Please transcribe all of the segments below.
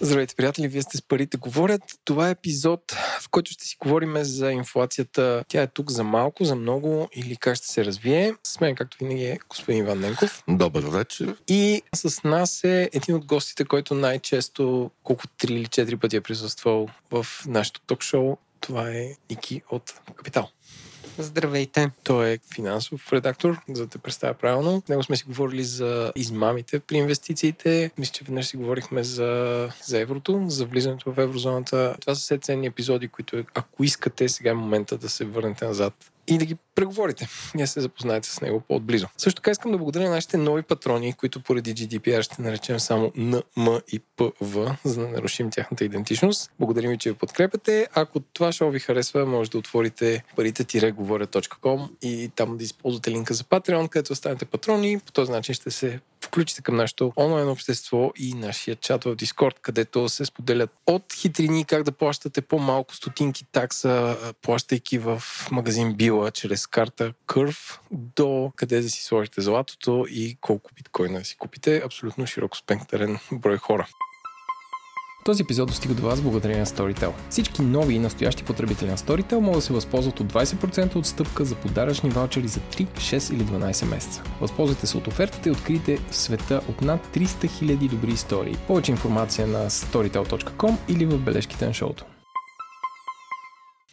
Здравейте, приятели! Вие сте с Парите говорят. Това е епизод, в който ще си говорим за инфлацията. Тя е тук за малко, за много или как ще се развие. С мен, както винаги, е господин Иван Ненков. Добър вечер. И с нас е един от гостите, който най-често, колко три или четири пъти е присъствал в нашото ток-шоу. Това е Ники от Капитал. Здравейте. Той е финансов редактор, за да те представя правилно. Него сме си говорили за измамите при инвестициите. Мисля, че веднъж си говорихме за, за еврото, за влизането в еврозоната. Това са все ценни епизоди, които ако искате, сега е момента да се върнете назад и да ги преговорите. Ние се запознаете с него по-отблизо. Също така искам да благодаря на нашите нови патрони, които поради GDPR ще наречем само Н, М и ПВ, за да нарушим тяхната идентичност. Благодарим ви, че ви подкрепяте. Ако това шоу ви харесва, може да отворите парите-говоря.com и там да използвате линка за Patreon, където останете патрони. По този начин ще се включите към нашето онлайн общество и нашия чат в Discord, където се споделят от хитрини как да плащате по-малко стотинки такса, плащайки в магазин Била чрез карта Curve, до къде да си сложите златото и колко биткоина да си купите. Абсолютно широко спектърен брой хора. Този епизод достига до вас благодарение на Storytel. Всички нови и настоящи потребители на Storytel могат да се възползват от 20% отстъпка за подаръчни ваучери за 3, 6 или 12 месеца. Възползвайте се от офертата и открийте в света от над 300 000 добри истории. Повече информация на storytel.com или в бележките на шоуто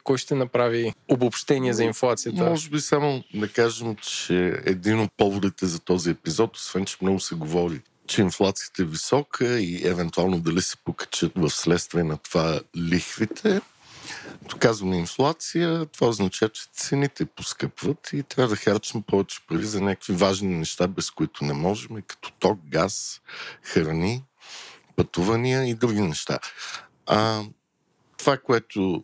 кой ще направи обобщение за инфлацията? Може би само да кажем, че един от поводите за този епизод, освен че много се говори че инфлацията е висока и евентуално дали се покачат в следствие на това лихвите. Като казваме инфлация, това означава, че цените поскъпват и трябва да харчим повече пари за някакви важни неща, без които не можем, като ток, газ, храни, пътувания и други неща. А, това, което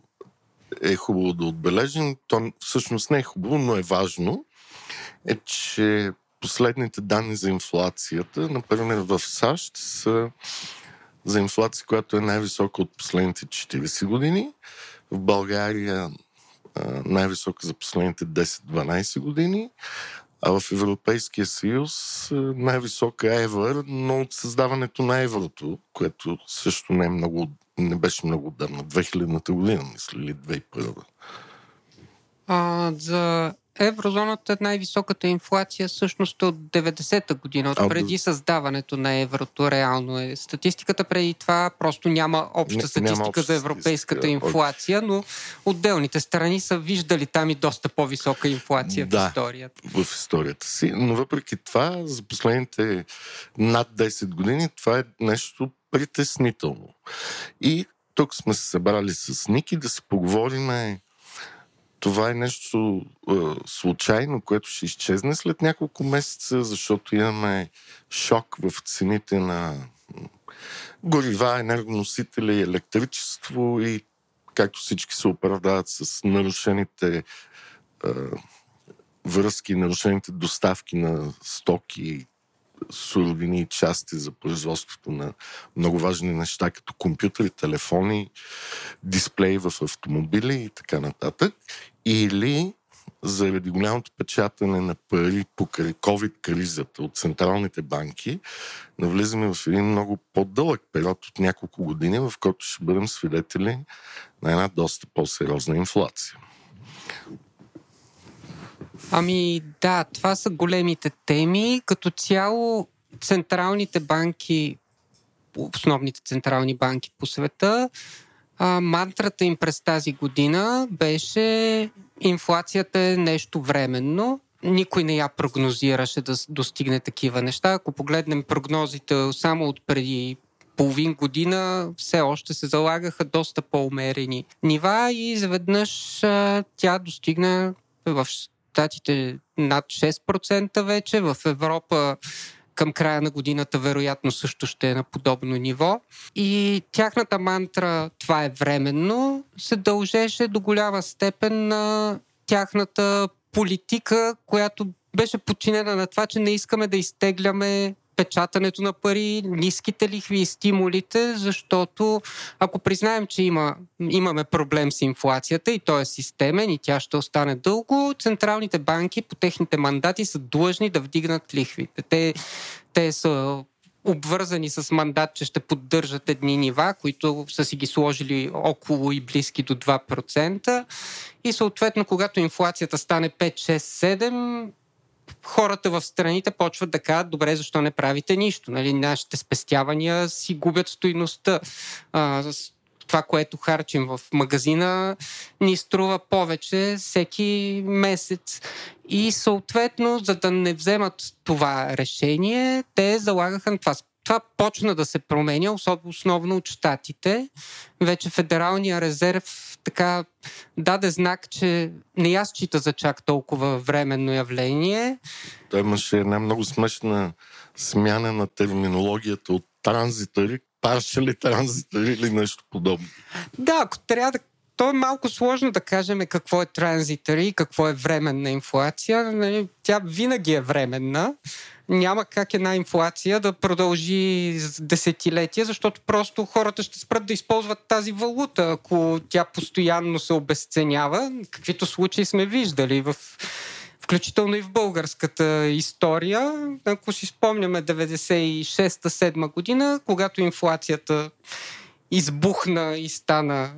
е хубаво да отбележим, то всъщност не е хубаво, но е важно, е, че последните данни за инфлацията, например в САЩ, са за инфлация, която е най-висока от последните 40 години. В България най-висока за последните 10-12 години. А в Европейския съюз най-висока евър, но от създаването на еврото, което също не, е много, не беше много отдавна, 2000-та година, мисля, или 2001 а, За еврозоната най-високата инфлация всъщност е от 90-та година, от преди създаването на еврото реално е. Статистиката преди това просто няма обща статистика няма обща за европейската инфлация, но отделните страни са виждали там и доста по-висока инфлация да, в историята. в историята си. Но въпреки това, за последните над 10 години, това е нещо притеснително. И тук сме се събрали с Ники да се поговорим това е нещо е, случайно, което ще изчезне след няколко месеца, защото имаме шок в цените на горива, енергоносители, електричество и както всички се оправдават с нарушените е, връзки, нарушените доставки на стоки, суровини и части за производството на много важни неща, като компютъри, телефони, дисплеи в автомобили и така нататък. Или заради голямото печатане на пари покрай COVID-кризата от централните банки, навлизаме в един много по-дълъг период от няколко години, в който ще бъдем свидетели на една доста по-сериозна инфлация. Ами да, това са големите теми. Като цяло централните банки, основните централни банки по света, а, мантрата им през тази година беше инфлацията е нещо временно. Никой не я прогнозираше да достигне такива неща. Ако погледнем прогнозите само от преди половин година, все още се залагаха доста по-умерени нива и заведнъж а, тя достигна в Штатите над 6% вече, в Европа към края на годината вероятно също ще е на подобно ниво. И тяхната мантра това е временно се дължеше до голяма степен на тяхната политика, която беше подчинена на това, че не искаме да изтегляме печатането на пари, ниските лихви и стимулите, защото ако признаем, че има, имаме проблем с инфлацията и той е системен и тя ще остане дълго, централните банки по техните мандати са длъжни да вдигнат лихвите. Те, те са обвързани с мандат, че ще поддържат едни нива, които са си ги сложили около и близки до 2%. И съответно, когато инфлацията стане 5, 6, 7, хората в страните почват да кажат, добре, защо не правите нищо? Нали, нашите спестявания си губят стойността. А, това, което харчим в магазина, ни струва повече всеки месец. И съответно, за да не вземат това решение, те залагаха на това. Това почна да се променя, основно от щатите. Вече Федералния резерв така даде знак, че не я счита за чак толкова временно явление. Той имаше една много смешна смяна на терминологията от транзитори паршали транзитори или нещо подобно. Да, ако трябва да то е малко сложно да кажем какво е транзитори и какво е временна инфлация. Нали, тя винаги е временна. Няма как една инфлация да продължи десетилетия, защото просто хората ще спрат да използват тази валута, ако тя постоянно се обесценява, каквито случаи сме виждали в включително и в българската история. Ако си спомняме 96-7 година, когато инфлацията избухна и стана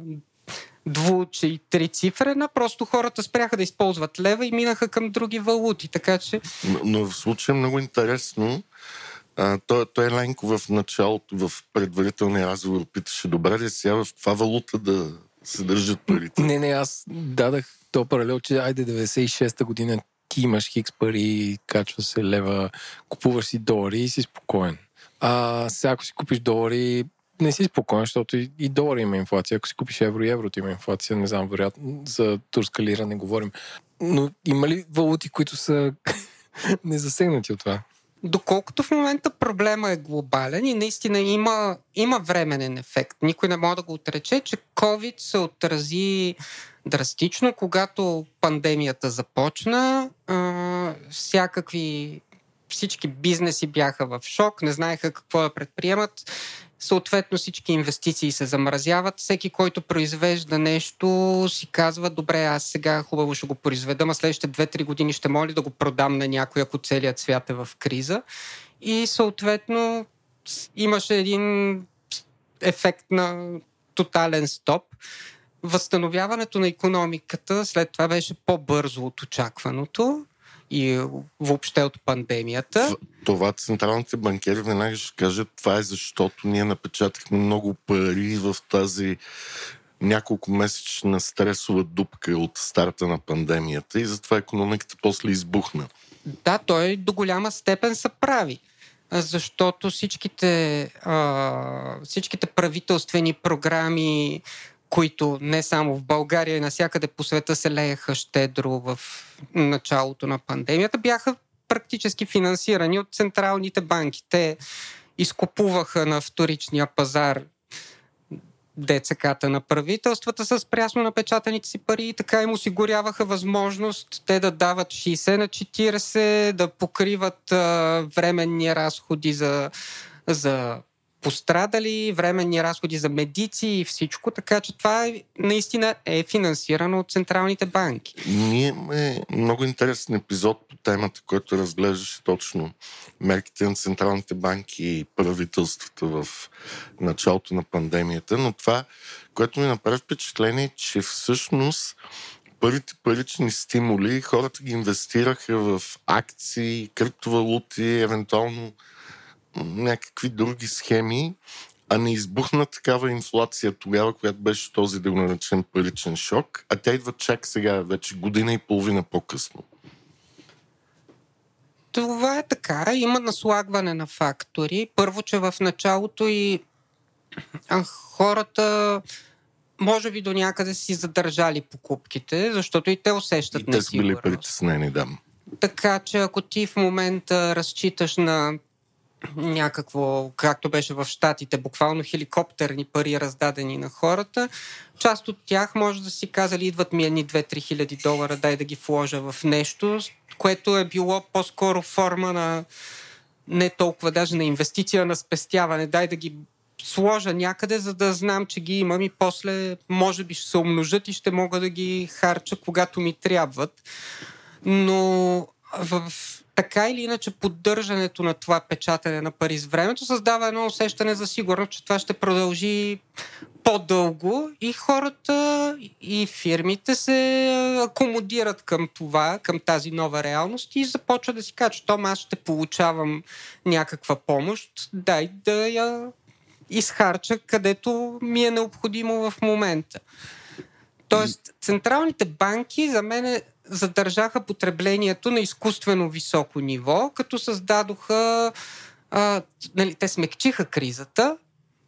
двуче и три цифрена, просто хората спряха да използват лева и минаха към други валути. Така че... Но, но в случая е много интересно. А, той, той Ленко в началото, в предварителния разговор питаше, добре ли сега в това валута да се държат парите? Не, не, аз дадах то паралел, че айде 96-та година ти имаш хикс пари, качва се лева, купуваш си долари и си спокоен. А сега ако си купиш долари, не си спокоен, защото и, и долари има инфлация. Ако си купиш евро и еврото има инфлация, не знам, вероятно за турска лира не говорим. Но има ли валути, които са незасегнати от това? Доколкото в момента проблема е глобален и наистина има, има временен ефект. Никой не може да го отрече, че COVID се отрази драстично. Когато пандемията започна, а, всякакви всички бизнеси бяха в шок, не знаеха какво да предприемат. Съответно всички инвестиции се замразяват. Всеки, който произвежда нещо, си казва, добре, аз сега хубаво ще го произведа, а следващите 2-3 години ще моля да го продам на някой, ако целият свят е в криза. И съответно имаше един ефект на тотален стоп. Възстановяването на економиката след това беше по-бързо от очакваното и въобще от пандемията. Това централните банкери веднага ще кажат, това е защото ние напечатахме много пари в тази няколко месечна стресова дупка от старта на пандемията и затова економиката после избухна. Да, той до голяма степен се прави защото всичките, а, всичките правителствени програми, които не само в България и навсякъде по света се лееха щедро в началото на пандемията, бяха практически финансирани от централните банки. Те изкупуваха на вторичния пазар ДЦК-та на правителствата с прясно напечатаните си пари и така им осигуряваха възможност те да дават 60 на 40, да покриват а, временни разходи за, за пострадали, временни разходи за медици и всичко, така че това наистина е финансирано от централните банки. Ние имаме много интересен епизод по темата, който разглеждаше точно мерките на централните банки и правителствата в началото на пандемията, но това, което ми направи впечатление, е, че всъщност първите парични стимули хората ги инвестираха в акции, криптовалути, евентуално някакви други схеми, а не избухна такава инфлация тогава, която беше този, да го наречем, паричен шок, а тя идва чак сега, вече година и половина по-късно. Това е така. Има наслагване на фактори. Първо, че в началото и хората може би до някъде си задържали покупките, защото и те усещат и те са били притеснени, да. Така че ако ти в момента разчиташ на някакво, както беше в Штатите, буквално хеликоптерни пари раздадени на хората. Част от тях може да си казали, идват ми едни 2-3 хиляди долара, дай да ги вложа в нещо, което е било по-скоро форма на не толкова даже на инвестиция, на спестяване. Дай да ги сложа някъде, за да знам, че ги имам и после може би ще се умножат и ще мога да ги харча, когато ми трябват. Но в така или иначе поддържането на това печатане на пари с времето създава едно усещане за сигурност, че това ще продължи по-дълго и хората и фирмите се акомодират към това, към тази нова реалност и започват да си кажат, че аз ще получавам някаква помощ, дай да я изхарча където ми е необходимо в момента. Тоест, централните банки за мен задържаха потреблението на изкуствено високо ниво, като създадоха. А, нали, те смекчиха кризата,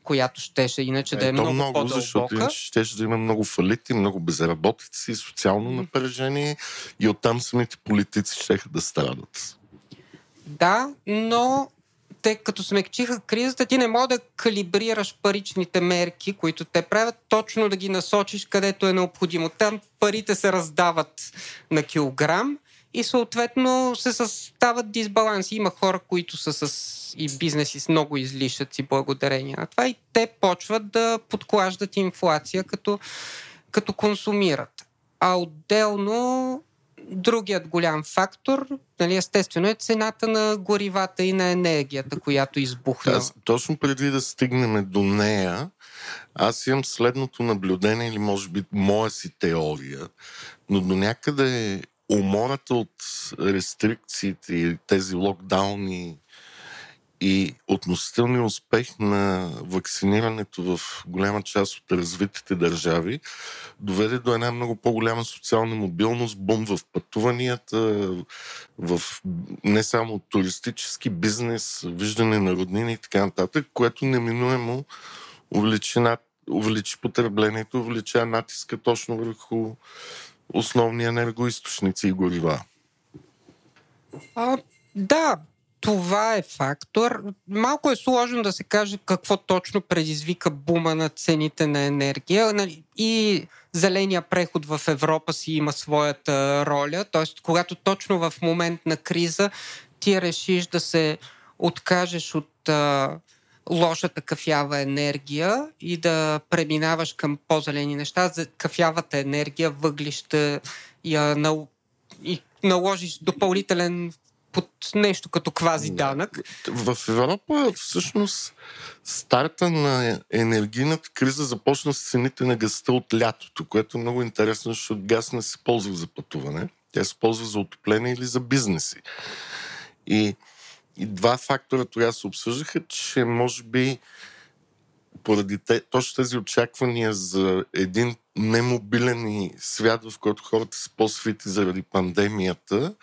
която щеше иначе е, да е много, много по-дълбока. Защото иначе щеше да има много фалити, много безработици, социално напрежение и оттам самите политици ще да страдат. Да, но те като смекчиха кризата, ти не може да калибрираш паричните мерки, които те правят, точно да ги насочиш където е необходимо. Там парите се раздават на килограм и съответно се състават дисбаланси. Има хора, които са с и бизнеси с много излишъци благодарение на това и те почват да подклаждат инфлация като, като консумират. А отделно Другият голям фактор, нали, естествено, е цената на горивата и на енергията, която избухна. Аз, точно преди да стигнем до нея, аз имам следното наблюдение или може би моя си теория, но до някъде умората от рестрикциите и тези локдауни и относителният успех на вакцинирането в голяма част от развитите държави доведе до една много по-голяма социална мобилност, бум в пътуванията, в не само туристически бизнес, виждане на роднини и така нататък, което неминуемо увеличи, над, увеличи потреблението, увеличава натиска точно върху основни енергоисточници и горива. А, да, това е фактор. Малко е сложно да се каже какво точно предизвика бума на цените на енергия. Нали, и зеления преход в Европа си има своята роля. Тоест, когато точно в момент на криза ти решиш да се откажеш от лошата кафява енергия и да преминаваш към по-зелени неща, за кафявата енергия, въглища я и наложиш допълнителен под нещо като квази данък. В Европа всъщност старта на енергийната криза започна с цените на газта от лятото, което е много интересно, защото газ не се ползва за пътуване. Тя се ползва за отопление или за бизнеси. И, и два фактора тогава се обсъждаха, че може би поради те, точно тези очаквания за един немобилен свят, в който хората са по-свити заради пандемията,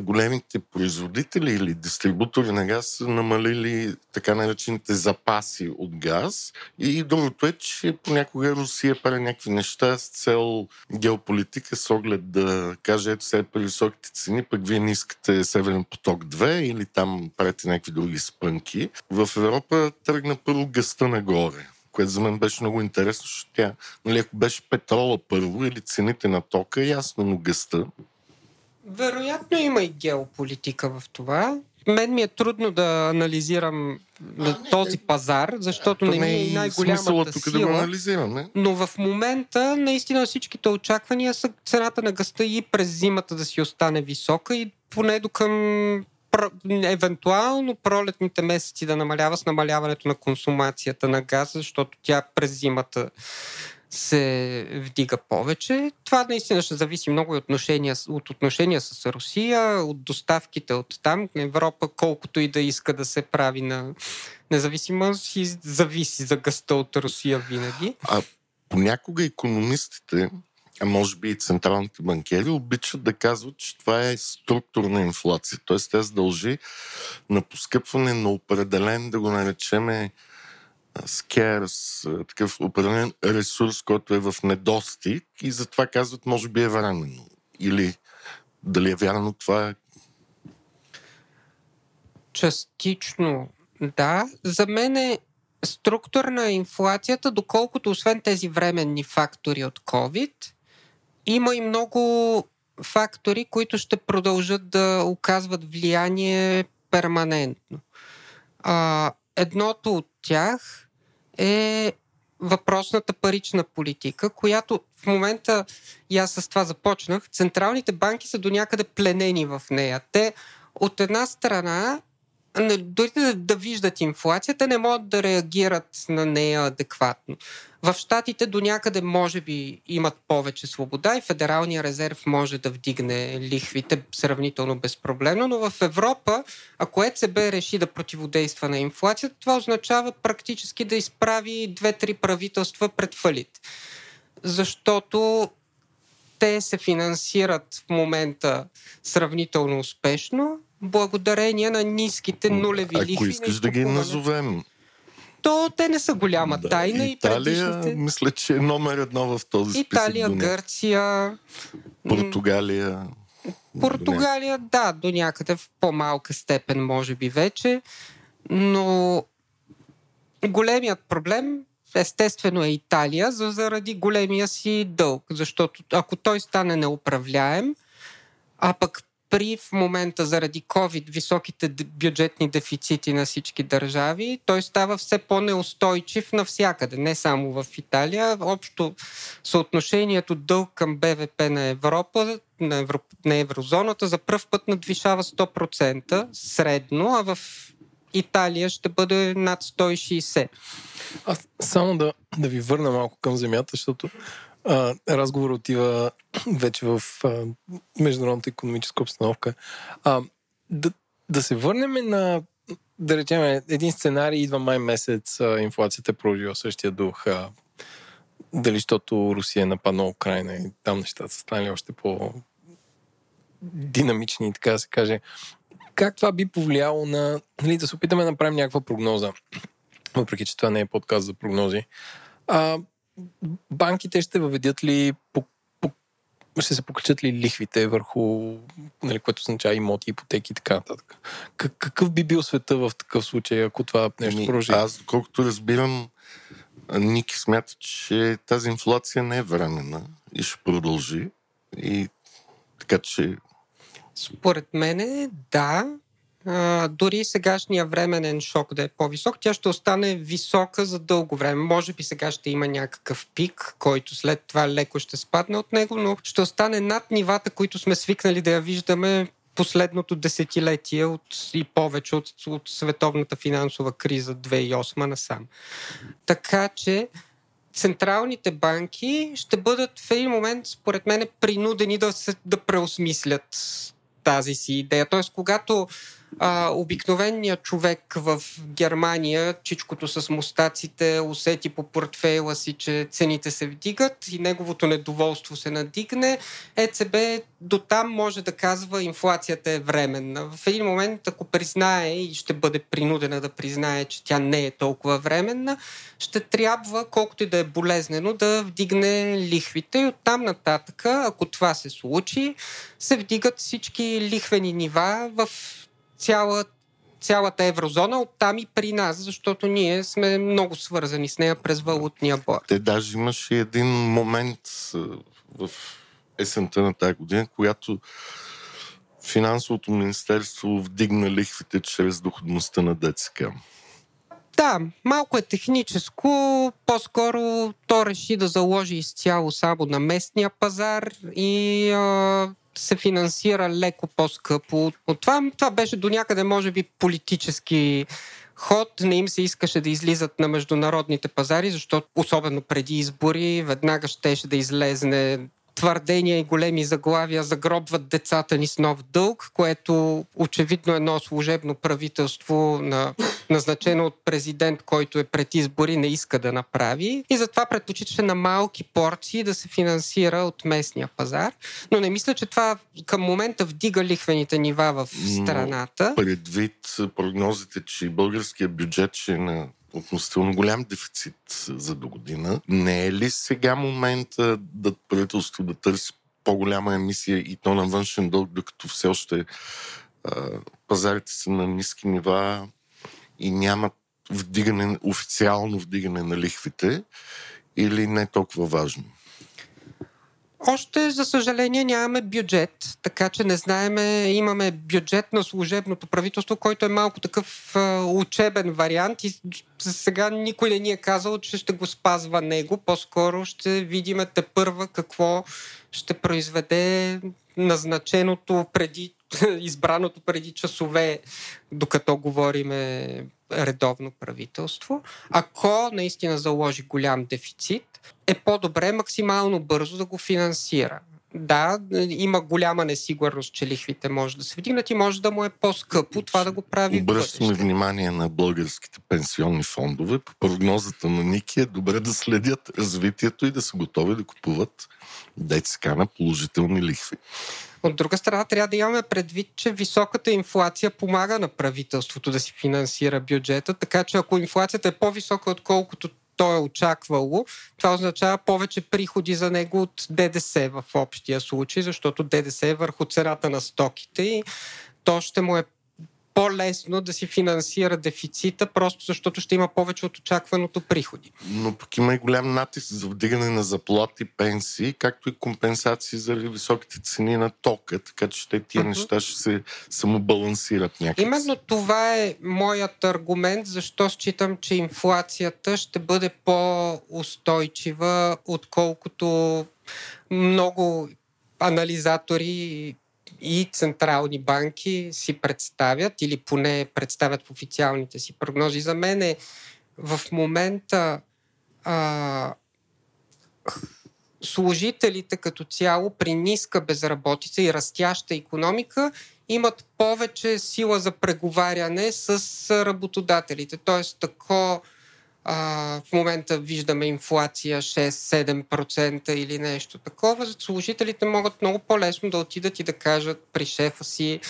големите производители или дистрибутори на газ са намалили така наречените запаси от газ. И другото е, че понякога Русия прави някакви неща с цел геополитика, с оглед да каже, ето сега при високите цени, пък вие не искате Северен поток 2 или там правите някакви други спънки. В Европа тръгна първо гъста нагоре което за мен беше много интересно, защото тя, нали, ако беше петрола първо или цените на тока, ясно, но гъста, вероятно има и геополитика в това. Мен ми е трудно да анализирам а, този не, пазар, защото не ми е най-голямата тук сила. Да го анализираме. Но в момента наистина всичките очаквания са цената на гъста и през зимата да си остане висока и поне до към евентуално пролетните месеци да намалява с намаляването на консумацията на газ, защото тя през зимата се вдига повече. Това наистина ще зависи много от отношения, от отношения с Русия, от доставките от там. Европа, колкото и да иска да се прави на независимост, си зависи за гъста от Русия винаги. А понякога економистите, а може би и централните банкери, обичат да казват, че това е структурна инфлация. Тоест, тя се дължи на поскъпване на определен, да го наречеме, скерс, такъв определен ресурс, който е в недостиг и затова казват, може би е временно. Или дали е вярно това е... Частично, да. За мен е структурна инфлацията, доколкото освен тези временни фактори от COVID, има и много фактори, които ще продължат да оказват влияние перманентно. А, едното от тях е въпросната парична политика, която в момента, и аз с това започнах, централните банки са до някъде пленени в нея. Те от една страна дори да, да виждат инфлацията, не могат да реагират на нея адекватно. В Штатите до някъде може би имат повече свобода и Федералния резерв може да вдигне лихвите сравнително безпроблемно, но в Европа, ако ЕЦБ реши да противодейства на инфлацията, това означава практически да изправи две-три правителства пред фалит. Защото те се финансират в момента сравнително успешно, благодарение на ниските нулеви лихви. Ако искаш да ги назовем. То те не са голяма да, тайна. Италия, и предишните... мисля, че е номер едно в този списък. Италия, Гърция. Португалия. Португалия, да, до някъде в по-малка степен, може би вече. Но големият проблем естествено е Италия, заради големия си дълг. Защото ако той стане неуправляем, а пък при в момента заради COVID високите бюджетни дефицити на всички държави, той става все по-неустойчив навсякъде, не само в Италия. Общо съотношението дълг към БВП на Европа, на, Евро, на еврозоната за първ път надвишава 100% средно, а в Италия ще бъде над 160. Аз само да, да ви върна малко към земята, защото а, разговор отива вече в а, международната економическа обстановка. А, да, да се върнем на, да речем, един сценарий, идва май месец, а, инфлацията продължила същия дух. А, дали защото Русия е нападна Украина и там нещата са станали още по динамични, така да се каже. Как това би повлияло на... Нали, да се опитаме да направим някаква прогноза, въпреки че това не е подкаст за прогнози. А, банките ще въведят ли, по, по, ще се покачат ли лихвите върху, нали, което означава имоти, ипотеки и така нататък. Как, какъв би бил света в такъв случай, ако това нещо ами, продължи? Аз, колкото разбирам, Ники смята, че тази инфлация не е временна и ще продължи. И така че... Според мен, да, дори сегашния временен шок да е по-висок, тя ще остане висока за дълго време. Може би сега ще има някакъв пик, който след това леко ще спадне от него, но ще остане над нивата, които сме свикнали да я виждаме последното десетилетие от, и повече от, от световната финансова криза 2008 насам. Така че централните банки ще бъдат в един момент, според мен, принудени да, се, да преосмислят тази си идея. Тоест, когато а, обикновеният човек в Германия, чичкото с мустаците, усети по портфейла си, че цените се вдигат и неговото недоволство се надигне, ЕЦБ до там може да казва инфлацията е временна. В един момент, ако признае и ще бъде принудена да признае, че тя не е толкова временна, ще трябва, колкото и да е болезнено, да вдигне лихвите и оттам нататък, ако това се случи, се вдигат всички лихвени нива в цяла, цялата еврозона, оттам и при нас, защото ние сме много свързани с нея през валутния бор. Те даже имаше един момент в есента на тази година, която финансовото министерство вдигна лихвите чрез доходността на ДЦК. Да, малко е техническо. По-скоро то реши да заложи изцяло само на местния пазар и а, се финансира леко по-скъпо. От това, това беше до някъде, може би, политически ход. Не им се искаше да излизат на международните пазари, защото особено преди избори веднага щеше да излезне твърдения и големи заглавия загробват децата ни с нов дълг, което очевидно едно служебно правителство на, назначено от президент, който е пред избори, не иска да направи. И затова предпочиташе на малки порции да се финансира от местния пазар. Но не мисля, че това към момента вдига лихвените нива в страната. Но предвид прогнозите, че българския бюджет ще е на относително голям дефицит за до година. Не е ли сега момента да правителство да търси по-голяма емисия и то на външен дълг, докато все още а, пазарите са на ниски нива и няма вдигане, официално вдигане на лихвите или не е толкова важно? Още, за съжаление, нямаме бюджет, така че не знаеме, имаме бюджет на служебното правителство, който е малко такъв а, учебен вариант и сега никой не ни е казал, че ще го спазва него. По-скоро ще видим те първа какво ще произведе назначеното преди, избраното преди часове, докато говориме редовно правителство. Ако наистина заложи голям дефицит, е по-добре максимално бързо да го финансира. Да, има голяма несигурност, че лихвите може да се вдигнат и може да му е по-скъпо това да го прави. Обръщаме внимание на българските пенсионни фондове. По прогнозата на Ники е добре да следят развитието и да са готови да купуват деца на положителни лихви. От друга страна, трябва да имаме предвид, че високата инфлация помага на правителството да си финансира бюджета, така че ако инфлацията е по-висока, отколкото то е очаквало, това означава повече приходи за него от ДДС в общия случай, защото ДДС е върху цената на стоките и то ще му е по-лесно да си финансира дефицита, просто защото ще има повече от очакваното приходи. Но пък има и голям натиск за вдигане на заплати, пенсии, както и компенсации заради високите цени на тока, така че те тия uh-huh. неща ще се самобалансират някакси. Именно това е моят аргумент, защо считам, че инфлацията ще бъде по-устойчива, отколкото много анализатори и централни банки си представят или поне представят в официалните си прогнози. За мен е в момента а, служителите като цяло при ниска безработица и растяща економика имат повече сила за преговаряне с работодателите. Тоест, тако а, в момента виждаме инфлация 6-7% или нещо такова, служителите могат много по-лесно да отидат и да кажат при шефа си,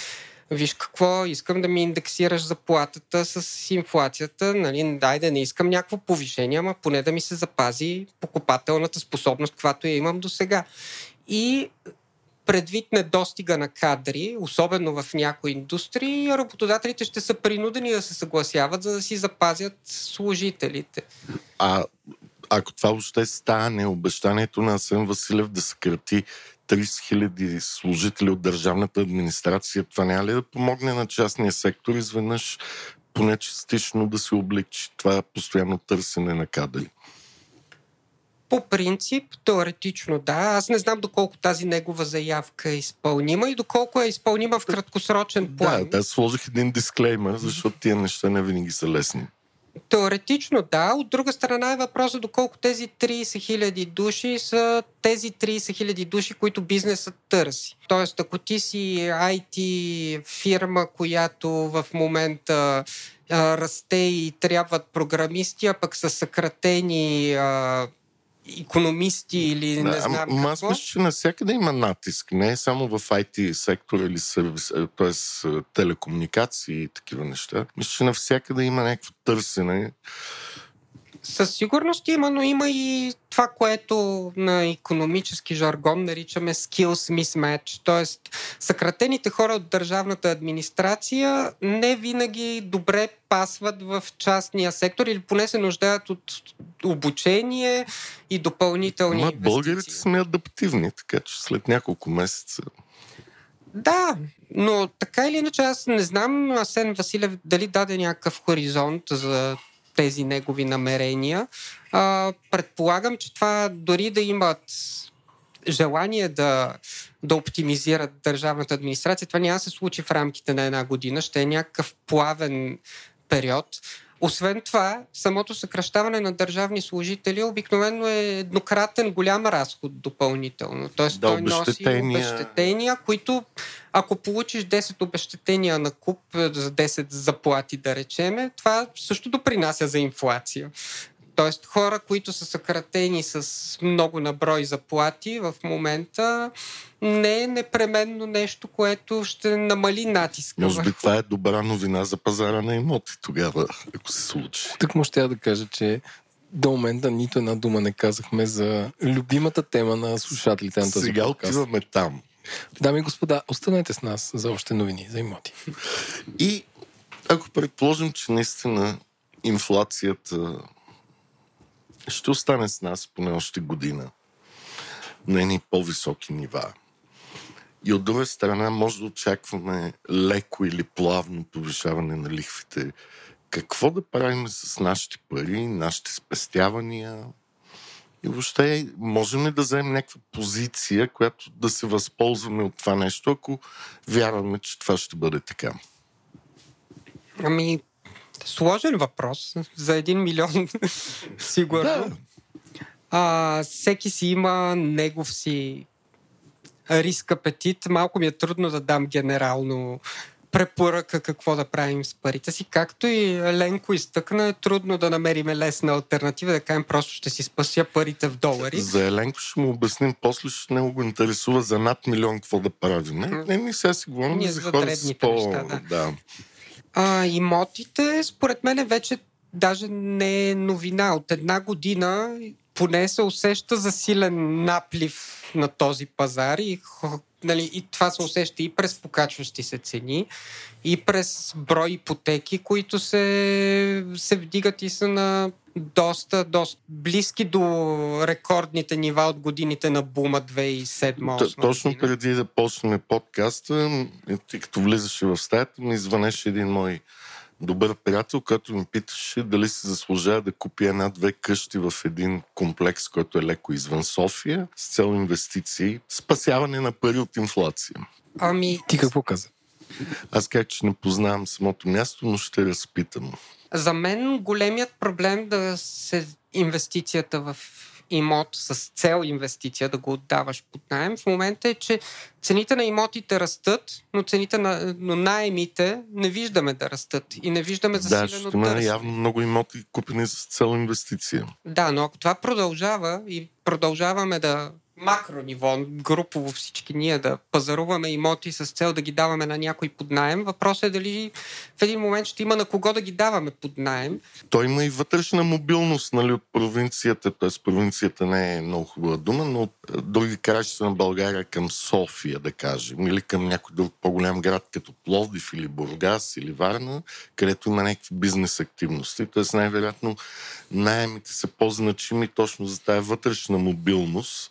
виж какво, искам да ми индексираш заплатата с инфлацията, нали, дай да не искам някакво повишение, ама поне да ми се запази покупателната способност, която я имам до сега. И предвид недостига на кадри, особено в някои индустрии, работодателите ще са принудени да се съгласяват, за да си запазят служителите. А ако това въобще стане, обещанието на Асен Василев да съкрати 30 000 служители от държавната администрация, това няма ли да помогне на частния сектор изведнъж поне частично да се облегчи това постоянно търсене на кадри? По принцип, теоретично да. Аз не знам доколко тази негова заявка е изпълнима и доколко е изпълнима в краткосрочен план. Да, да, сложих един дисклеймер, защото тия неща не винаги са лесни. Теоретично да. От друга страна е въпроса доколко тези 30 000 души са тези 30 000 души, които бизнесът търси. Тоест, ако ти си IT фирма, която в момента а, расте и трябват програмисти, а пък са съкратени а, економисти или да, не знам какво. Аз мисля, че навсякъде има натиск. Не е само в IT сектора или сервис, т.е. телекомуникации и такива неща. Мисля, че навсякъде има някакво търсене. Със сигурност има, но има и това, което на економически жаргон наричаме skills mismatch, т.е. съкратените хора от държавната администрация не винаги добре пасват в частния сектор или поне се нуждаят от обучение и допълнителни Ама българите сме адаптивни, така че след няколко месеца да, но така или иначе аз не знам Асен Василев дали даде някакъв хоризонт за тези негови намерения. А, предполагам, че това дори да имат желание да, да оптимизират държавната администрация, това няма да се случи в рамките на една година, ще е някакъв плавен период. Освен това, самото съкръщаване на държавни служители обикновено е еднократен голям разход допълнително. Тоест да, той носи обещетения, които ако получиш 10 обещетения на куп за 10 заплати, да речеме, това също допринася за инфлация. Тоест хора, които са съкратени с много наброй заплати в момента, не е непременно нещо, което ще намали натиска. Може би това е добра новина за пазара на имоти тогава, ако се случи. Так му ще да кажа, че до момента нито една дума не казахме за любимата тема на слушателите на този Сега подкаст. отиваме там. Дами и господа, останете с нас за още новини за имоти. И ако предположим, че наистина инфлацията ще остане с нас поне още година. на едни по-високи нива. И от друга страна може да очакваме леко или плавно повишаване на лихвите. Какво да правим с нашите пари, нашите спестявания? И въобще можем ли да вземем някаква позиция, която да се възползваме от това нещо, ако вярваме, че това ще бъде така? Ами, сложен въпрос. За един милион, сигурно. Да. А, всеки си има негов си риск апетит. Малко ми е трудно да дам генерално препоръка какво да правим с парите си. Както и Ленко изтъкна, е трудно да намерим лесна альтернатива, да кажем просто ще си спася парите в долари. За Еленко ще му обясним, после ще не го интересува за над милион какво да правим. Не, не, не сега си говорим за хора с по... Неща, да. да. А, имотите, според мен, вече даже не е новина. От една година поне се усеща засилен наплив на този пазар и, нали, и това се усеща и през покачващи се цени, и през брой ипотеки, които се, се вдигат и са на доста, доста близки до рекордните нива от годините на бума 2007-2008. Точно преди да почнем подкаста, тъй като влизаше в стаята, ми звънеше един мой добър приятел, който ми питаше дали се заслужава да купи една-две къщи в един комплекс, който е леко извън София, с цел инвестиции, спасяване на пари от инфлация. Ами... Ти какво каза? Аз казах, че не познавам самото място, но ще разпитам. За мен големият проблем да се инвестицията в имот с цел инвестиция да го отдаваш под найем, в момента е, че цените на имотите растат, но цените на но найемите не виждаме да растат и не виждаме засилено да, ще има явно много имоти купени с цел инвестиция. Да, но ако това продължава и продължаваме да макро ниво, групово всички ние да пазаруваме имоти с цел да ги даваме на някой под найем. Въпросът е дали в един момент ще има на кого да ги даваме под найем. Той има и вътрешна мобилност нали, от провинцията, т.е. провинцията не е много хубава дума, но от други краища на България към София, да кажем, или към някой друг по-голям град, като Пловдив или Бургас или Варна, където има някакви бизнес активности. Т.е. най-вероятно найемите са по-значими точно за тази вътрешна мобилност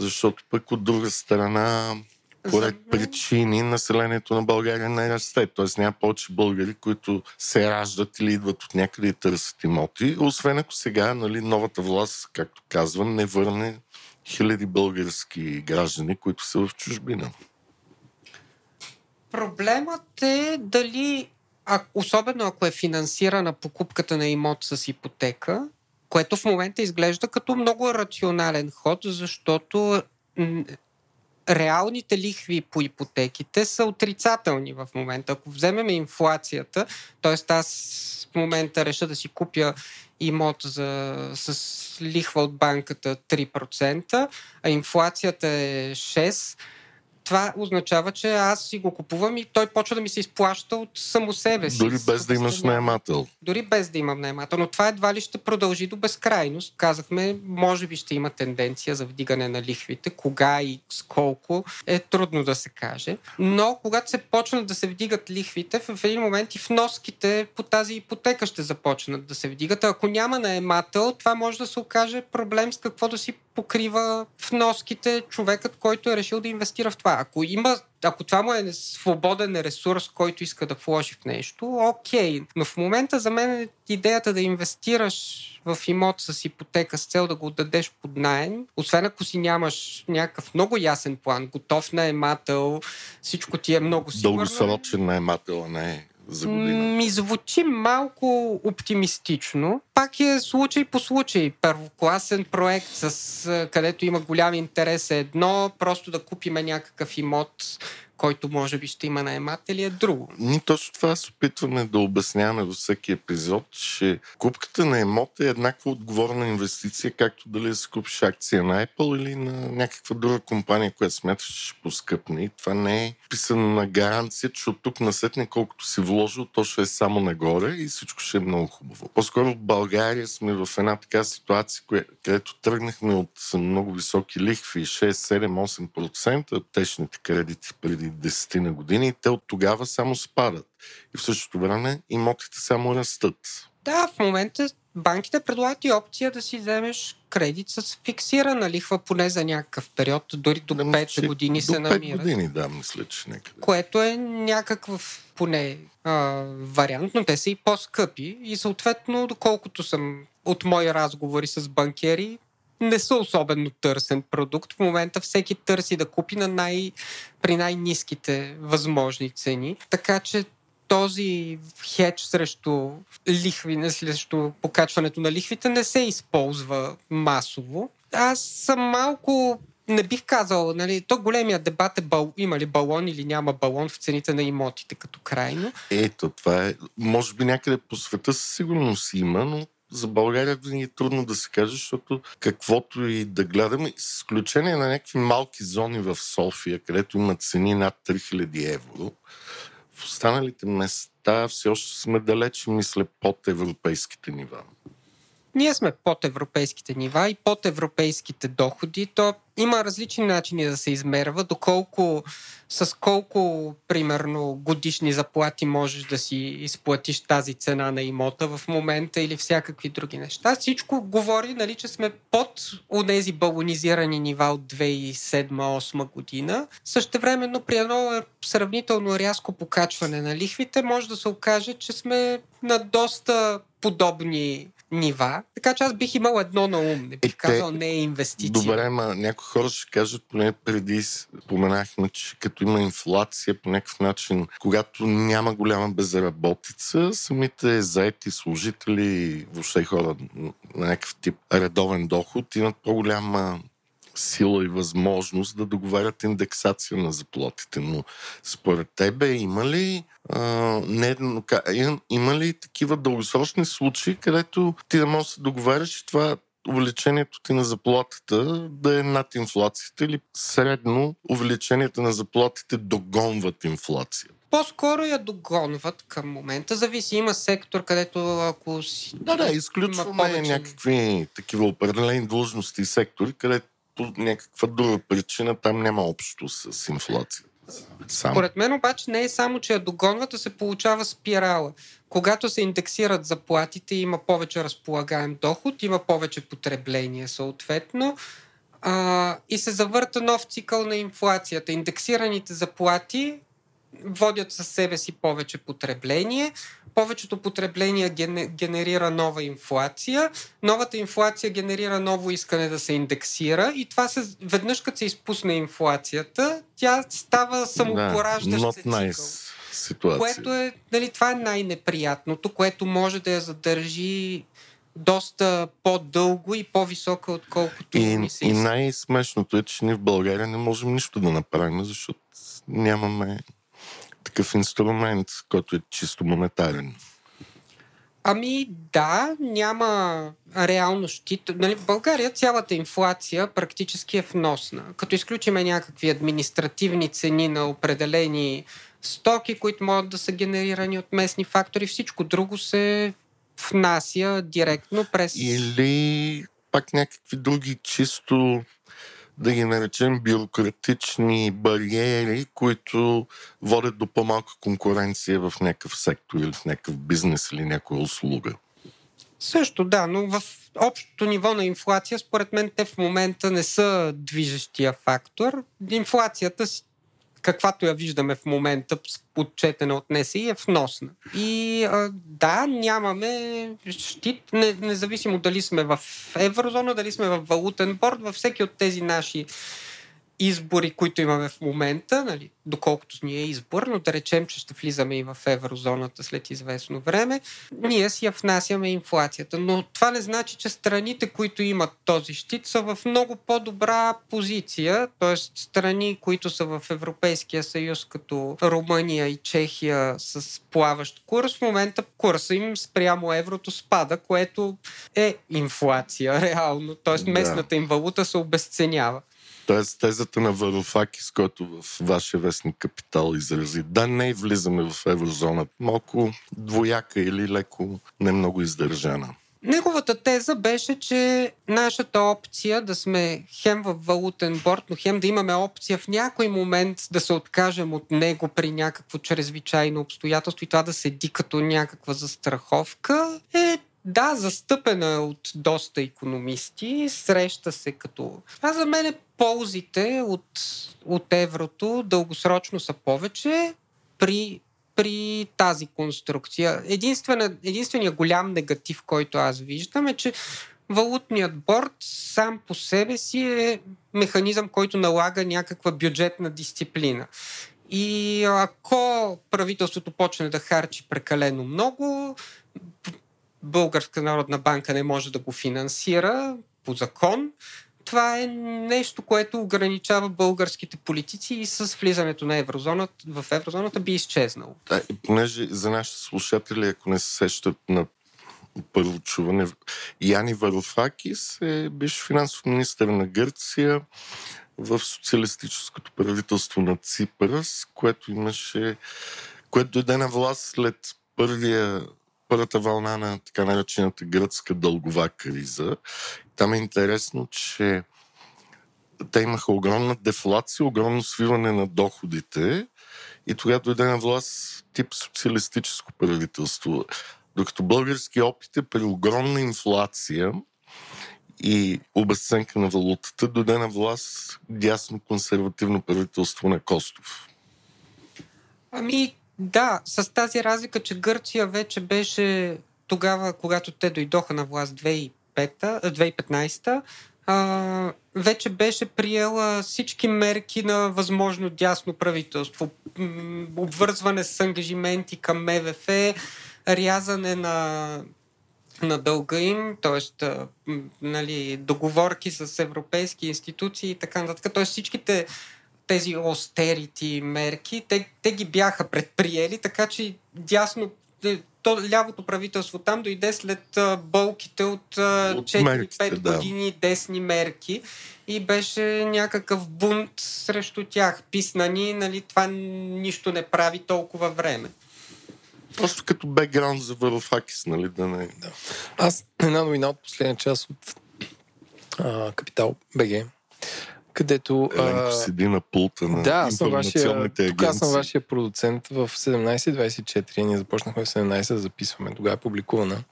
защото пък от друга страна, поред причини, населението на България не расте. Тоест няма повече българи, които се раждат или идват от някъде и търсят имоти. Освен ако сега нали, новата власт, както казвам, не върне хиляди български граждани, които са в чужбина. Проблемът е дали, а, особено ако е финансирана покупката на имот с ипотека, което в момента изглежда като много рационален ход, защото реалните лихви по ипотеките са отрицателни в момента. Ако вземем инфлацията, т.е. аз в момента реша да си купя имот за, с лихва от банката 3%, а инфлацията е 6%, това означава, че аз си го купувам и той почва да ми се изплаща от само себе си. Дори без да имаш наемател. Дори без да имам наемател. Но това едва ли ще продължи до безкрайност. Казахме, може би ще има тенденция за вдигане на лихвите. Кога и сколко е трудно да се каже. Но когато се почнат да се вдигат лихвите, в един момент и вноските по тази ипотека ще започнат да се вдигат. А ако няма наемател, това може да се окаже проблем с какво да си покрива вноските човекът, който е решил да инвестира в това. Ако има ако това му е свободен ресурс, който иска да вложи в нещо, окей. Но в момента за мен идеята да инвестираш в имот с ипотека с цел да го отдадеш под найем, освен ако си нямаш някакъв много ясен план, готов наемател, всичко ти е много сигурно. Дългосрочен наемател, не за година? Ми звучи малко оптимистично. Пак е случай по случай. Първокласен проект, с, където има голям интерес е едно, просто да купиме някакъв имот който може би ще има наематели, е друго. Ние точно това се опитваме да обясняваме във всеки епизод, че купката на емот е еднаква отговорна инвестиция, както дали да си купиш акция на Apple или на някаква друга компания, която смяташ, че ще поскъпне. И това не е писано на гаранция, че от тук насетне колкото си вложил, то ще е само нагоре и всичко ще е много хубаво. По-скоро в България сме в една така ситуация, където тръгнахме от много високи лихви, 6, 7, 8%, течните кредити преди 10 на години те от тогава само спадат. И в същото време имотите само растат. Да, в момента банките предлагат и опция да си вземеш кредит с фиксирана лихва поне за някакъв период, дори до Да, 5 мисля, че години до се 5 намират. години, да, мисля, че някъде. Което е някакъв поне а, вариант, но те са и по-скъпи и съответно, доколкото съм от мои разговори с банкери, не са особено търсен продукт. В момента всеки търси да купи на най, при най-низките възможни цени. Така че този хедж срещу лихви, срещу покачването на лихвите не се използва масово. Аз съм малко не бих казал, нали, то големия дебат е бал, има ли балон или няма балон в цените на имотите като крайно. Ето, това е. Може би някъде по света със сигурност има, но за България винаги е трудно да се каже, защото каквото и да гледаме, с изключение на някакви малки зони в София, където има цени над 3000 евро, в останалите места все още сме далече, мисля, под европейските нива. Ние сме под европейските нива и под европейските доходи. То има различни начини да се измерва, доколко с колко, примерно, годишни заплати можеш да си изплатиш тази цена на имота в момента или всякакви други неща. Всичко говори, нали, че сме под тези балонизирани нива от 2007-2008 година. Същевременно при едно сравнително рязко покачване на лихвите може да се окаже, че сме на доста подобни нива. Така че аз бих имал едно на ум. Не бих Е, те- казал не е инвестиция. Добре, ма някои хора ще кажат, поне преди споменахме, че като има инфлация по някакъв начин, когато няма голяма безработица, самите заети служители, въобще хора на някакъв тип редовен доход имат по-голяма сила и възможност да договарят индексация на заплатите. Но според тебе има ли, а, не, има- ли такива дългосрочни случаи, където ти да можеш да се договаряш и това увеличението ти на заплатата да е над инфлацията или средно увеличенията на заплатите догонват инфлацията? По-скоро я догонват към момента. Зависи. Има сектор, където ако си... Да, да, изключваме повече- някакви такива определени длъжности и сектори, където по някаква друга причина там няма общо с инфлацията. Само. Според мен обаче не е само, че я догонват, а се получава спирала. Когато се индексират заплатите, има повече разполагаем доход, има повече потребление съответно а, и се завърта нов цикъл на инфлацията. Индексираните заплати водят със себе си повече потребление. Повечето потребление гене- генерира нова инфлация. Новата инфлация генерира ново искане да се индексира и това се, веднъж като се изпусне инфлацията, тя става самопораждащ not се nice цикъл. ситуация. Което е, нали, това е най-неприятното, което може да я задържи доста по-дълго и по-висока, отколкото И, ни се и най-смешното е, че ние в България не можем нищо да направим, защото нямаме такъв инструмент, който е чисто монетарен. Ами да, няма реално щит. Нали, в България цялата инфлация практически е вносна. Като изключиме някакви административни цени на определени стоки, които могат да са генерирани от местни фактори, всичко друго се внася директно през... Или пак някакви други чисто да ги наречем бюрократични бариери, които водят до по-малка конкуренция в някакъв сектор или в някакъв бизнес или някоя услуга. Също да, но в общото ниво на инфлация, според мен, те в момента не са движещия фактор. Инфлацията, каквато я виждаме в момента, отчетена от НСИ, е вносна. И да, нямаме щит, не, независимо дали сме в еврозона, дали сме в валутен борд, във всеки от тези наши избори, които имаме в момента, нали, доколкото ни е избор, но да речем, че ще влизаме и в еврозоната след известно време, ние си я внасяме инфлацията. Но това не значи, че страните, които имат този щит, са в много по-добра позиция, т.е. страни, които са в Европейския съюз, като Румъния и Чехия с плаващ курс, в момента курса им спрямо еврото спада, което е инфлация реално. Т.е. Местната им валута се обесценява. Тоест тезата на Варуфакис, който в вашия вестник Капитал изрази, да не влизаме в еврозоната, малко двояка или леко не много издържана. Неговата теза беше, че нашата опция да сме хем в валутен борт, но хем да имаме опция в някой момент да се откажем от него при някакво чрезвичайно обстоятелство и това да седи като някаква застраховка е да, застъпена е от доста економисти, среща се като... А за мен ползите от, от еврото дългосрочно са повече при при тази конструкция. единственият голям негатив, който аз виждам е, че валутният борт сам по себе си е механизъм, който налага някаква бюджетна дисциплина. И ако правителството почне да харчи прекалено много, Българска народна банка не може да го финансира по закон, това е нещо, което ограничава българските политици и с влизането на еврозоната, в еврозоната би изчезнало. Да, и понеже за нашите слушатели, ако не се сещат на първо чуване, Яни Варофакис е биш финансов министр на Гърция в социалистическото правителство на Ципърс, което имаше, което дойде на власт след първия първата вълна на така наречената гръцка дългова криза. Там е интересно, че те имаха огромна дефлация, огромно свиване на доходите и тогава дойде на власт тип социалистическо правителство. Докато български опит е при огромна инфлация и обесценка на валутата, дойде на власт дясно консервативно правителство на Костов. Ами, да, с тази разлика, че Гърция вече беше тогава, когато те дойдоха на власт 2015 а, вече беше приела всички мерки на възможно дясно правителство. Обвързване с ангажименти към МВФ, рязане на, на дълга им, т.е. Нали, договорки с европейски институции и така нататък. Т.е. всичките тези остерити мерки, те, те ги бяха предприели, така че дясно то, лявото правителство там дойде след болките от, а, 4-5 да. години десни мерки и беше някакъв бунт срещу тях. Писнани, нали, това нищо не прави толкова време. Просто като бекграунд за Варофакис, нали, да не... Да. Аз една новина от последния част от а, Капитал БГ където... Еленко седи на пулта на да, информационните агенции. Аз съм вашия продуцент в 17.24. Ние започнахме в 17 да записваме. Тогава е публикувана,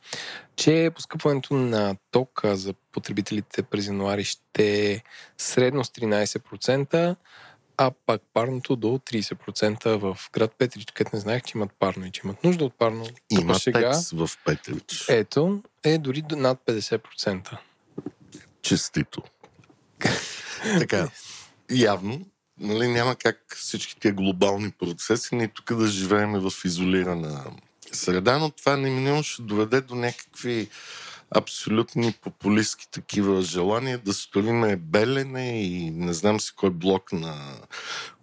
че поскъпването на тока за потребителите през януари ще е средно с 13%, а пак парното до 30% в град Петрич, където не знаех, че имат парно и че имат нужда от парно. Има сега, в Петрич. Ето, е дори над 50%. Честито. така, явно, нали, няма как всички тия глобални процеси ни тук да живеем в изолирана среда, но това неминуемо ще доведе до някакви абсолютни популистски такива желания да строиме Белене и не знам си кой блок на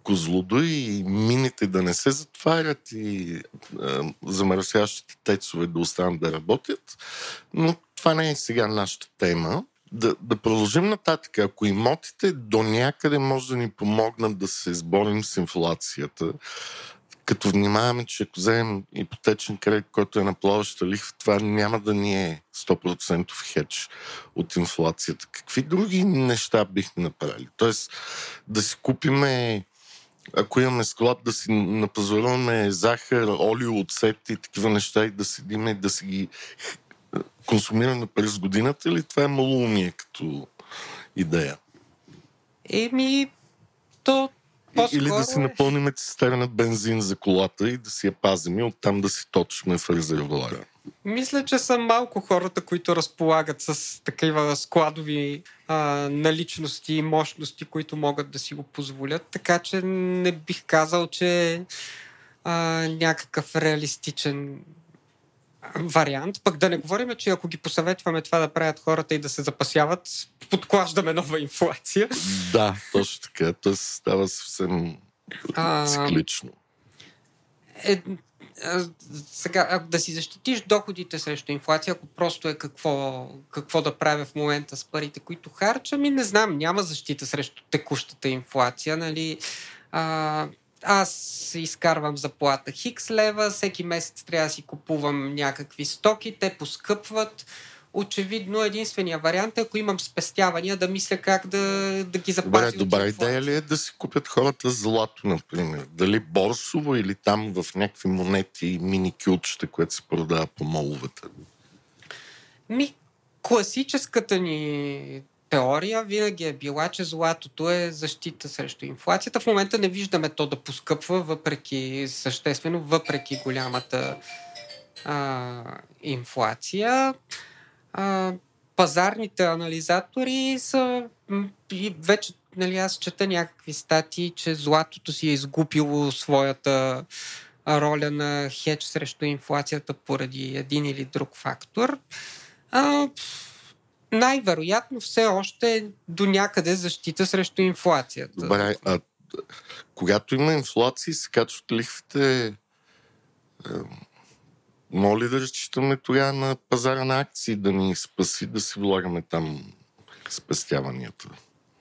Козлодо и мините да не се затварят и е, замърсящите тецове да останат да работят. Но това не е сега нашата тема да, да продължим нататък. Ако имотите до някъде може да ни помогнат да се сборим с инфлацията, като внимаваме, че ако вземем ипотечен кредит, който е на плаваща лихва, това няма да ни е 100% хедж от инфлацията. Какви други неща бихме направили? Тоест, да си купиме ако имаме склад, да си напазаруваме захар, олио, оцет и такива неща и да седиме и да си ги консумиране през годината или това е малоумие като идея? Еми, то или да си напълним цистерна бензин за колата и да си я пазим и оттам да си точим в резервуара. Мисля, че са малко хората, които разполагат с такива складови а, наличности и мощности, които могат да си го позволят. Така че не бих казал, че а, някакъв реалистичен вариант. Пък да не говорим, че ако ги посъветваме това да правят хората и да се запасяват, подклаждаме нова инфлация. Да, точно така. То става съвсем а, циклично. Е, сега, да си защитиш доходите срещу инфлация, ако просто е какво, какво да правя в момента с парите, които харча, ми не знам, няма защита срещу текущата инфлация, нали? А, аз изкарвам заплата хикс лева, всеки месец трябва да си купувам някакви стоки, те поскъпват, очевидно единствения вариант е, ако имам спестявания, да мисля как да, да ги запазя. Добре, добра идея ли е да си купят хората злато, например? Дали борсово или там в някакви монети, мини кючета, което се продава по моловете? Ми, класическата ни теория винаги е била, че златото е защита срещу инфлацията. В момента не виждаме то да поскъпва, въпреки съществено, въпреки голямата а, инфлация. А, пазарните анализатори са вече нали, аз чета някакви статии, че златото си е изгубило своята роля на хедж срещу инфлацията поради един или друг фактор. А, най-вероятно все още до някъде защита срещу инфлацията. Добре, а когато има инфлация, се качват лихвите. Е, моля да разчитаме тогава на пазара на акции да ни спаси да си влагаме там спестяванията.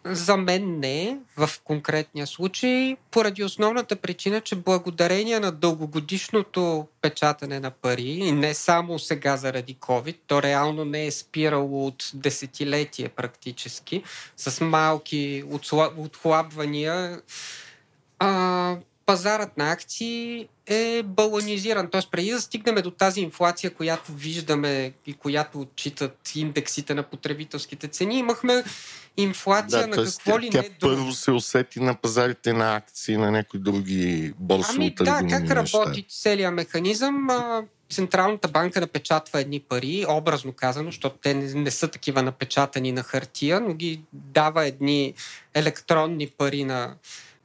За мен не, в конкретния случай, поради основната причина, че благодарение на дългогодишното печатане на пари, и не само сега заради COVID, то реално не е спирало от десетилетие практически, с малки отхлабвания, а, пазарът на акции е баланизиран. Т.е. преди да стигнем до тази инфлация, която виждаме и която отчитат индексите на потребителските цени, имахме инфлация да, на какво ли тя не. първо се усети на пазарите на акции, на някои други борсово Ами да, как работи целият механизъм? Централната банка напечатва едни пари, образно казано, защото те не, не са такива напечатани на хартия, но ги дава едни електронни пари на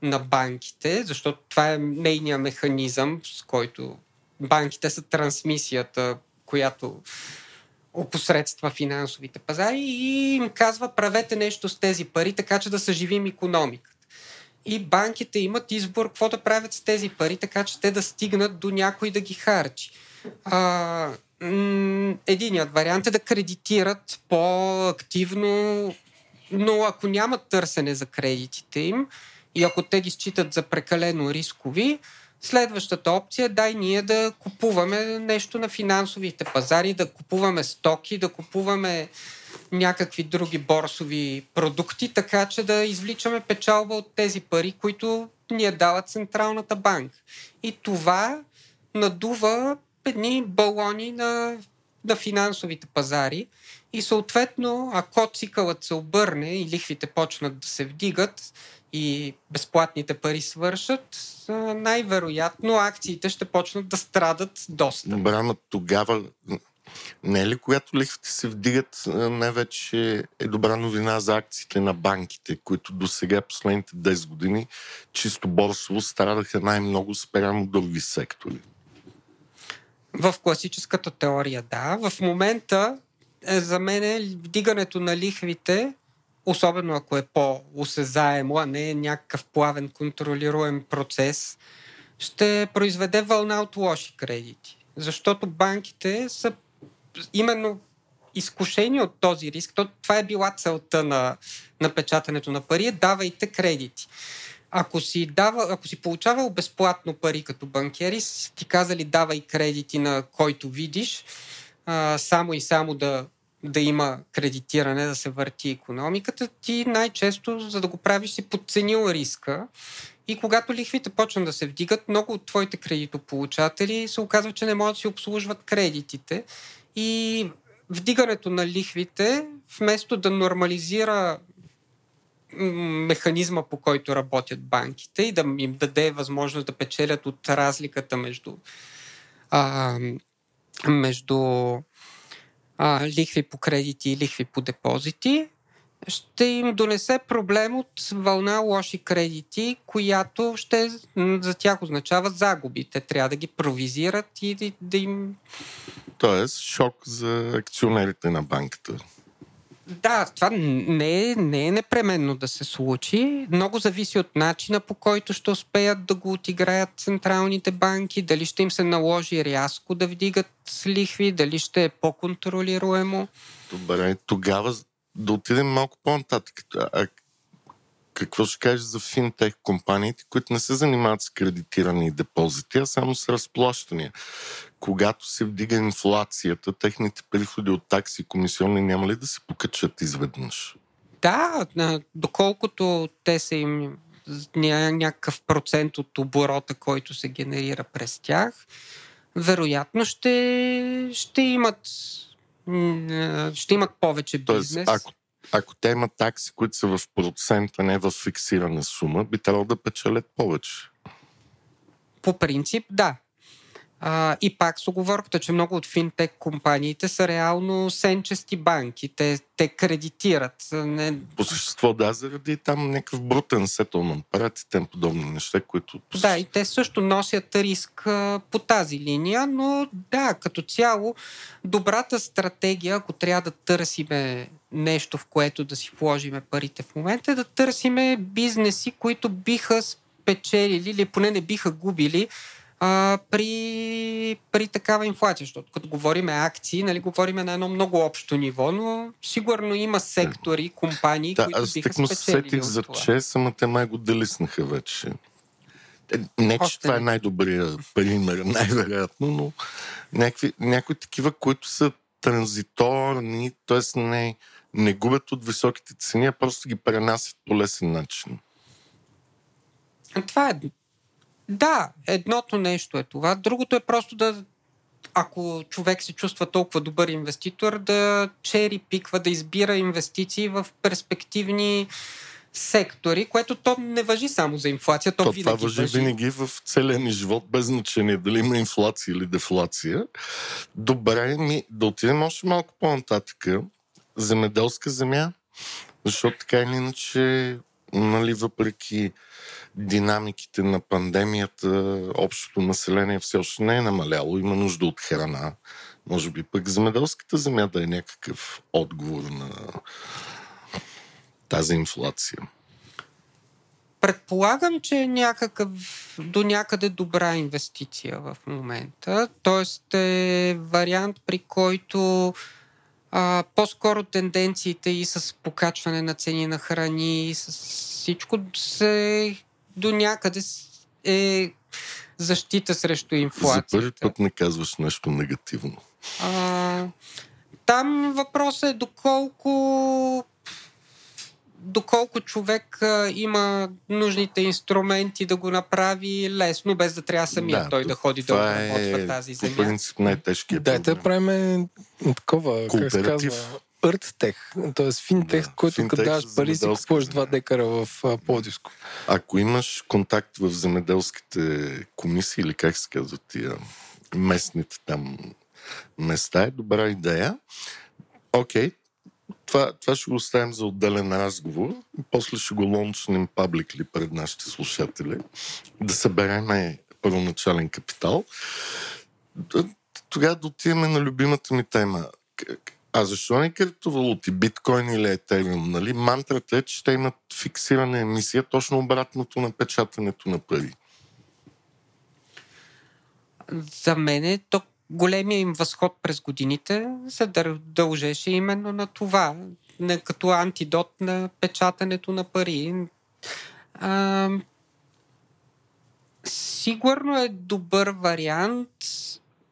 на банките, защото това е нейния механизъм, с който банките са трансмисията, която опосредства финансовите пазари и им казва правете нещо с тези пари, така че да съживим економиката. И банките имат избор какво да правят с тези пари, така че те да стигнат до някой да ги харчи. А, единият вариант е да кредитират по-активно, но ако няма търсене за кредитите им, и ако те ги считат за прекалено рискови, следващата опция дай ние да купуваме нещо на финансовите пазари, да купуваме стоки, да купуваме някакви други борсови продукти, така че да извличаме печалба от тези пари, които ни е дала Централната банка. И това надува едни балони на, на финансовите пазари. И съответно, ако цикълът се обърне и лихвите почнат да се вдигат, и безплатните пари свършат, най-вероятно акциите ще почнат да страдат доста. Но тогава не е ли, когато лихвите се вдигат, не вече е добра новина за акциите на банките, които до сега, последните 10 години, чисто борсово страдаха най-много спрямо други сектори? В класическата теория, да. В момента е, за мен вдигането на лихвите особено ако е по-осезаемо, а не е някакъв плавен контролируем процес, ще произведе вълна от лоши кредити. Защото банките са именно изкушени от този риск. То, това е била целта на, на на пари, е давайте кредити. Ако си, дава, ако си получавал безплатно пари като банкери, ти казали давай кредити на който видиш, а, само и само да да има кредитиране, да се върти економиката, ти най-често, за да го правиш, си подценил риска. И когато лихвите почнат да се вдигат, много от твоите кредитополучатели се оказва, че не могат да си обслужват кредитите. И вдигането на лихвите, вместо да нормализира механизма, по който работят банките и да им даде възможност да печелят от разликата между, а, между а, лихви по кредити и лихви по депозити, ще им донесе проблем от вълна лоши кредити, която ще за тях означава загуби. Те трябва да ги провизират и да, им... Тоест шок за акционерите на банката. Да, това не е, не е непременно да се случи. Много зависи от начина по който ще успеят да го отиграят централните банки, дали ще им се наложи рязко да вдигат лихви, дали ще е по-контролируемо. Добре, тогава да отидем малко по-нататък. А, какво ще кажеш за финтех компаниите, които не се занимават с кредитирани депозити, а само с разплащания? Когато се вдига инфлацията, техните приходи от такси и комисионни няма ли да се покачат изведнъж? Да, доколкото те са им някакъв процент от оборота, който се генерира през тях, вероятно ще, ще имат ще имат повече бизнес. Тоест, ако, ако те имат такси, които са в процента, не в фиксирана сума, би трябвало да печелят повече. По принцип, да. А, и пак с оговорката, че много от финтек компаниите са реално сенчести банки. Те, те кредитират. Не... По същество, да, заради там някакъв брутен сетълмент. Правят тем подобни неща, които... Да, и те също носят риск а, по тази линия, но да, като цяло, добрата стратегия, ако трябва да търсиме нещо, в което да си вложиме парите в момента, е да търсиме бизнеси, които биха спечелили или поне не биха губили а, при, при такава инфлация. Защото като говорим акции, нали, говорим на едно много общо ниво, но сигурно има сектори, компании, да, които биха спечелили аз сетих за ЧЕС, ама те май го делиснаха вече. Е, не, че Още това е най-добрия пример, най-вероятно, но някакви, някои такива, които са транзиторни, т.е. Не, не губят от високите цени, а просто ги пренасят по лесен начин. Това е да, едното нещо е това. Другото е просто да, ако човек се чувства толкова добър инвеститор, да чери пиква, да избира инвестиции в перспективни сектори, което то не въжи само за инфлация, то, то винаги това въжи, въжи винаги в целия ни живот, без значение дали има инфлация или дефлация. Добре, ми да отидем още малко по-нататък. Земеделска земя, защото така или иначе, нали, въпреки динамиките на пандемията, общото население все още не е намаляло, има нужда от храна. Може би пък земеделската земя да е някакъв отговор на тази инфлация. Предполагам, че е някакъв, до някъде добра инвестиция в момента. Тоест е вариант, при който а, по-скоро тенденциите и с покачване на цени на храни, и с всичко се до някъде е защита срещу инфлацията. За първи път не казваш нещо негативно. А, там въпросът е доколко доколко човек а, има нужните инструменти да го направи лесно, без да трябва самия да, той да ходи да обработва е, тази земя. По принцип най-тежкият Дайте да правим такова, как се казва,Ърттех, т.е. финтех, да, който като даваш пари си купуваш два декара в Плодиско. Ако имаш контакт в земеделските комисии или как се казват тия местните там места, е добра идея. Окей, това, това ще го оставим за отделен разговор. После ще го лончнем пабликли пред нашите слушатели. Да съберем първоначален капитал. Тогава да отиваме на любимата ми тема а защо не криптовалути, биткоин или етериум? Нали? Мантрата е, че ще имат фиксирана емисия, точно обратното на печатането на пари. За мен е то големия им възход през годините се дължеше именно на това, не, като антидот на печатането на пари. А, сигурно е добър вариант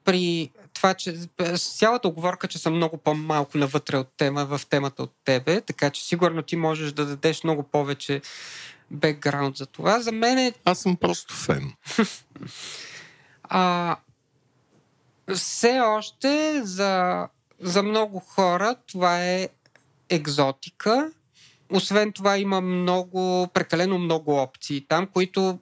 при това, че с цялата оговорка, че съм много по-малко навътре от тема, в темата от тебе, така че сигурно ти можеш да дадеш много повече бекграунд за това. За мен е... Аз съм просто фен. а, все още за, за много хора това е екзотика. Освен това има много, прекалено много опции там, които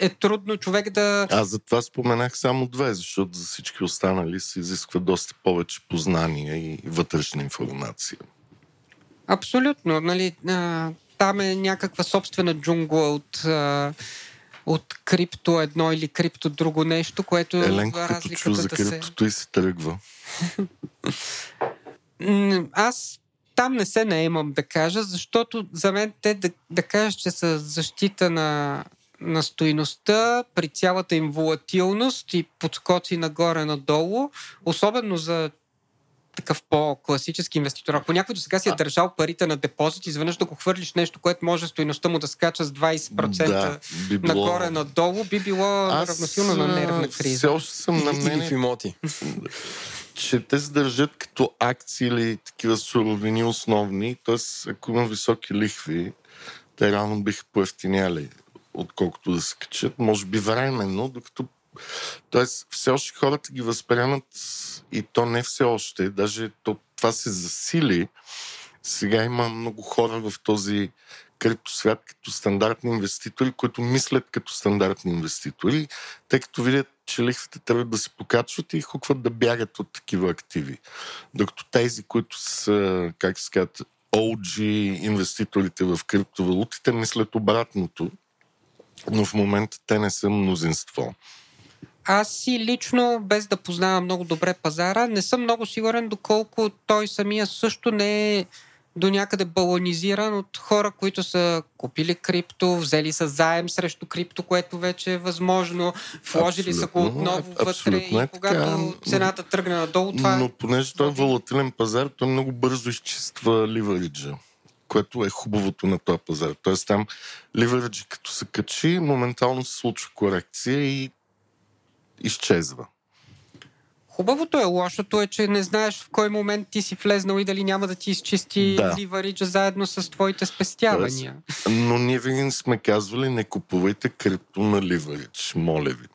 е трудно човек да... Аз за това споменах само две, защото за всички останали се изисква доста повече познания и вътрешна информация. Абсолютно. Нали, а, там е някаква собствена джунгла от, а, от крипто едно или крипто друго нещо, което... Еленко като чу за криптото се... и се тръгва. Аз там не се наемам да кажа, защото за мен те да, да кажа, че са защита на на стоиността при цялата им волатилност и подскоци нагоре-надолу, особено за такъв по-класически инвеститор. Ако някой до сега си е държал парите на депозит, изведнъж да го хвърлиш нещо, което може стоиността му да скача с 20% Да, би било... нагоре-надолу, би било Аз, равносилно на нервна криза. Все още съм на Или, или в мнение, имоти. че те се държат като акции или такива суровини основни, т.е. ако има високи лихви, те рано биха поевтиняли, отколкото да се качат. Може би временно, докато Тоест, все още хората ги възприемат и то не все още, даже то, това се засили. Сега има много хора в този криптосвят като стандартни инвеститори, които мислят като стандартни инвеститори, тъй като видят, че лихвите трябва да се покачват и хукват да бягат от такива активи. Докато тези, които са, как се казват, OG инвеститорите в криптовалутите, мислят обратното, но в момента те не са мнозинство. Аз си лично, без да познавам много добре пазара, не съм много сигурен доколко той самия също не е до някъде баланизиран от хора, които са купили крипто, взели са заем срещу крипто, което вече е възможно, вложили са го Абсолютно, отново вътре абсолютно и е когато така. цената тръгне надолу, това Но понеже той е волатилен пазар, той много бързо изчиства ливариджа, което е хубавото на този пазар. Тоест там ливариджа като се качи, моментално се случва корекция и изчезва. Хубавото е, лошото е, че не знаеш в кой момент ти си влезнал и дали няма да ти изчисти Да. ливариджа заедно с твоите спестявания. Но ние винаги сме казвали, не купувайте крипто на ливаридж, моля ви.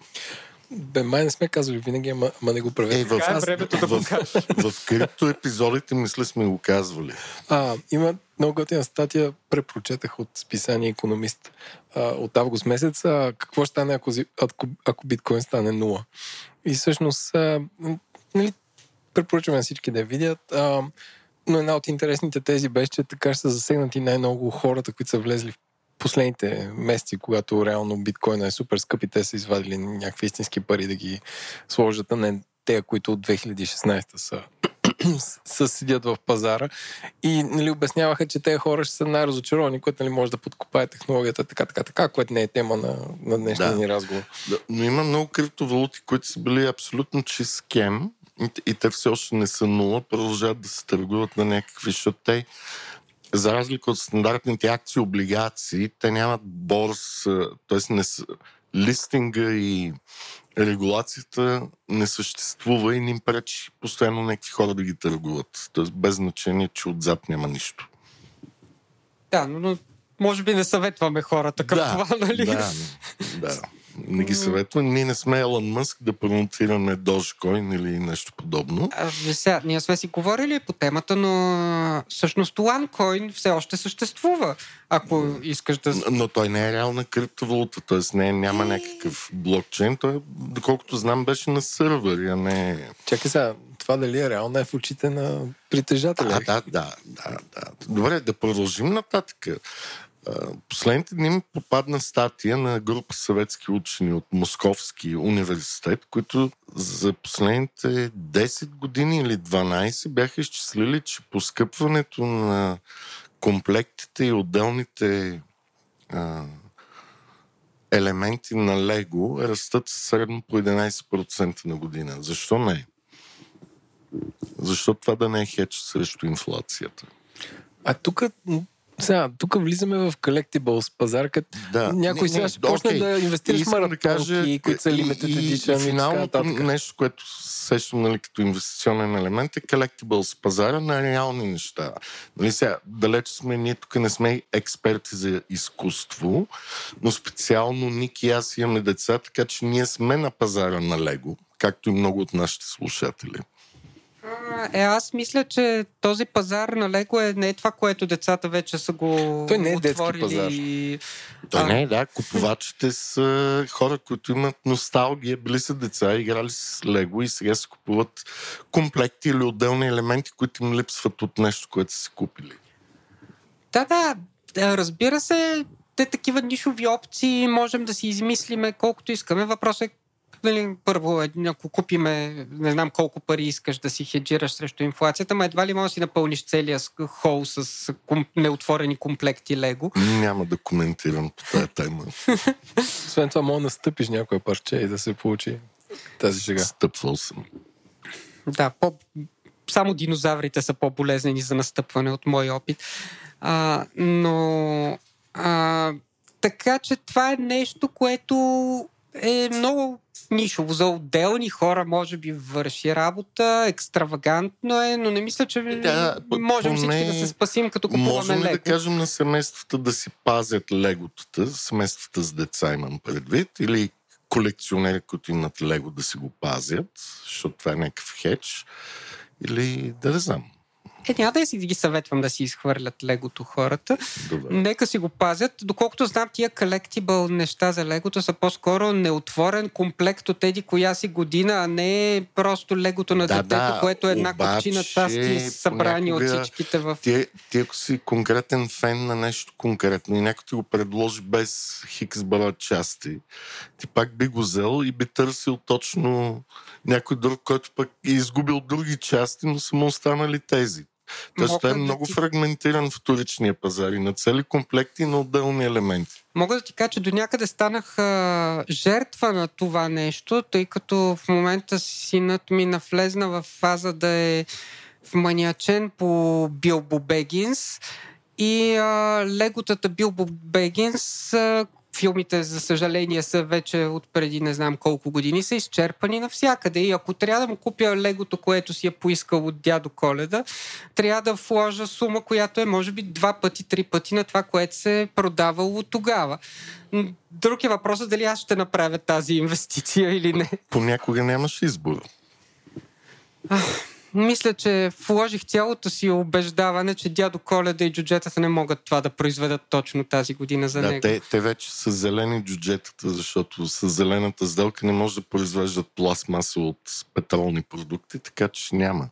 Бе, май не сме казвали винаги, ама, ама не го правете. Е, в, е времето да го в, в, в крипто епизодите, мисля, сме го казвали. А, има много готина статия, препрочетах от списание Економист а, от август месец. А, какво ще стане, ако, ако, ако биткоин стане нула? И всъщност, а, нали, препоръчваме всички да я видят. А, но една от интересните тези беше, че така ще са засегнати най-много хората, които са влезли в последните месеци, когато реално биткоина е супер скъп и те са извадили някакви истински пари да ги сложат, а не те, които от 2016 са са седят в пазара и нали, обясняваха, че тези хора ще са най-разочаровани, което нали, може да подкопае технологията, така, така, така, което не е тема на, на днешния Да. ни разговор. Да, но има много криптовалути, които са били абсолютно чист скем и, и те все още не са нула, продължават да се търгуват на някакви, защото те, за разлика от стандартните акции, облигации, те нямат борс, т.е. не са, листинга и регулацията не съществува и не им пречи постоянно някакви хора да ги търгуват. Тоест без значение, че отзад няма нищо. Да, но, може би не съветваме хората към това, нали? Да, да. Не ги съветвам. Ние не сме Елън Мъск да промотираме Dogecoin или нещо подобно. А, сега, ние сме си говорили по темата, но всъщност OneCoin все още съществува. Ако искаш да... Но той не е реална криптовалута, т.е. Не, няма някакъв блокчейн. Той, доколкото знам, беше на сървър, а не... Чакай сега, това дали е реално е в очите на притежателя. А, да, да, да, да. Добре, да продължим нататък. Последните дни ми попадна статия на група съветски учени от Московски университет, които за последните 10 години или 12 бяха изчислили, че поскъпването на комплектите и отделните а, елементи на Лего растат средно по 11% на година. Защо не? Защо това да не е хедж срещу инфлацията? А тук сега, тук влизаме в collectibles пазар, като Да. някой сега ще почне окей. да инвестираш Искам да маратонки, кажа, които са limited и, edition и, финалното нещо, което сещам нали, като инвестиционен елемент е collectibles пазара на реални неща. Нали, сега, далеч сме, ние тук не сме експерти за изкуство, но специално Ник и аз имаме деца, така че ние сме на пазара на Лего, както и много от нашите слушатели. А, Е, аз мисля, че този пазар на Лего е не е това, което децата вече са го Той не е детски отворили. пазар. и- Той А. не е, да. Купувачите са хора, които имат носталгия, били са деца, играли с Лего и сега се купуват комплекти или отделни елементи, които им липсват от нещо, което са си купили. Да, да, да, разбира се, те такива нишови опции можем да си измислиме колкото искаме. Въпросът е нали, първо, ако купиме, не знам колко пари искаш да си хеджираш срещу инфлацията, ма едва ли можеш да си напълниш целия хол с ком, неотворени комплекти Лего. Няма да коментирам по тази тема. Освен това, мога да настъпиш някое парче и да се получи тази шега. Стъпвал съм. Да, по, само динозаврите са по-болезнени за настъпване от мой опит. А, но а, така че това е нещо, което е много нишово. За отделни хора може би върши работа, екстравагантно е, но не мисля, че да, можем поне... всички да се спасим, като купуваме Можем лего. да кажем на семействата да си пазят леготата, семействата с деца имам предвид, или колекционери, които имат лего да си го пазят, защото това е някакъв хедж, или да не знам. Е, няма да си ги съветвам да си изхвърлят легото хората. Добре. Нека си го пазят. Доколкото знам, тия колектибъл неща за легото са по-скоро неотворен комплект от еди коя си година, а не просто легото на Да, детето, да, което е една обаче купчина части събрани понякога от всичките в... Ти, ти ако си конкретен фен на нещо конкретно и някой ти го предложи без хикс бара части, ти пак би го взел и би търсил точно някой друг, който пък е изгубил други части, но са му останали тези. Тоест, това е да много ти- фрагментиран вторичния пазар и на цели комплекти на отделни елементи. Мога да ти кажа, че до някъде станах а, жертва на това нещо, тъй като в момента синът ми навлезна в фаза да е вманиачен по Билбо Бегинс и а, леготата Билбо Бегинс, а, филмите, за съжаление, са вече от преди не знам колко години, са изчерпани навсякъде. И ако трябва да му купя легото, което си е поискал от дядо Коледа, трябва да вложа сума, която е може би два пъти, три пъти на това, което се е продавало тогава. Друг е въпросът дали аз ще направя тази инвестиция или не. Понякога нямаш избор. Мисля, че вложих цялото си убеждаване, че дядо Коледа и джуджетата не могат това да произведат точно тази година за да, него. те, те вече са зелени джуджетата, защото с зелената сделка не може да произвеждат пластмаса от петролни продукти, така че няма.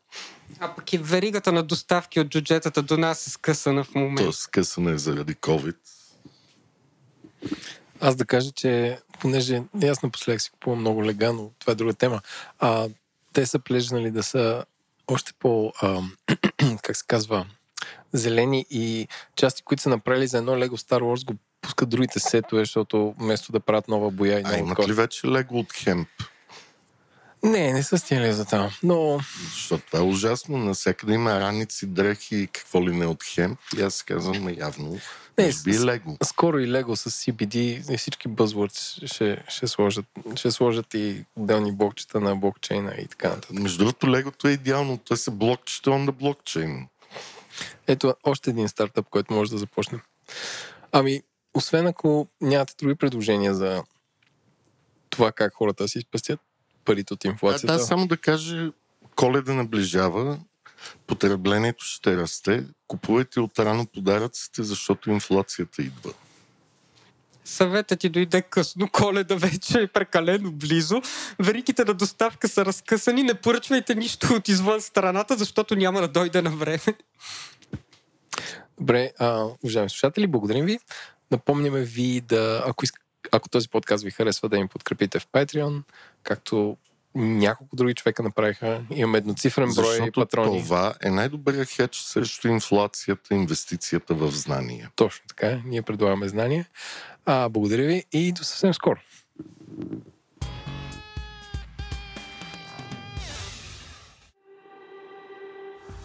А пък и веригата на доставки от джуджетата до нас е скъсана в момента. Тоест, късане е заради COVID. Аз да кажа, че понеже аз напоследък си купувам много лега, но това е друга тема. А, те са плежнали да са още по, а, как се казва, зелени и части, които са направили за едно Лего Star Wars, го пускат другите сетове, защото вместо да правят нова боя и А нова имат кожа. ли вече лего от хемп? Не, не са стигнали за там. Но Защото това е ужасно. Насякъде има раници, дрехи и какво ли не от хемп. И аз казвам, «Ма явно, Не, може би лего. скоро и Лего с CBD и всички buzzwords ще, ще, сложат, ще сложат и отделни блокчета на блокчейна и така нататък. Между другото, легото е идеално. Той се блокчета the blockchain. Ето още един стартъп, който може да започнем. Ами, освен ако нямате други предложения за това как хората си спестят парите от инфлацията. да, само да кажа, коледа наближава, потреблението ще расте, купувайте от рано подаръците, защото инфлацията идва. Съветът ти дойде късно, коледа вече е прекалено близо, вериките на доставка са разкъсани, не поръчвайте нищо от извън страната, защото няма да дойде на време. Добре, а, уважаеми слушатели, благодарим ви. Напомняме ви да, ако, иск, ако този подкаст ви харесва, да им подкрепите в Patreon, както няколко други човека направиха. Имаме едноцифрен брой Защото патрони. това е най-добрият хедж срещу инфлацията, инвестицията в знания. Точно така. Ние предлагаме знания. А, благодаря ви и до съвсем скоро.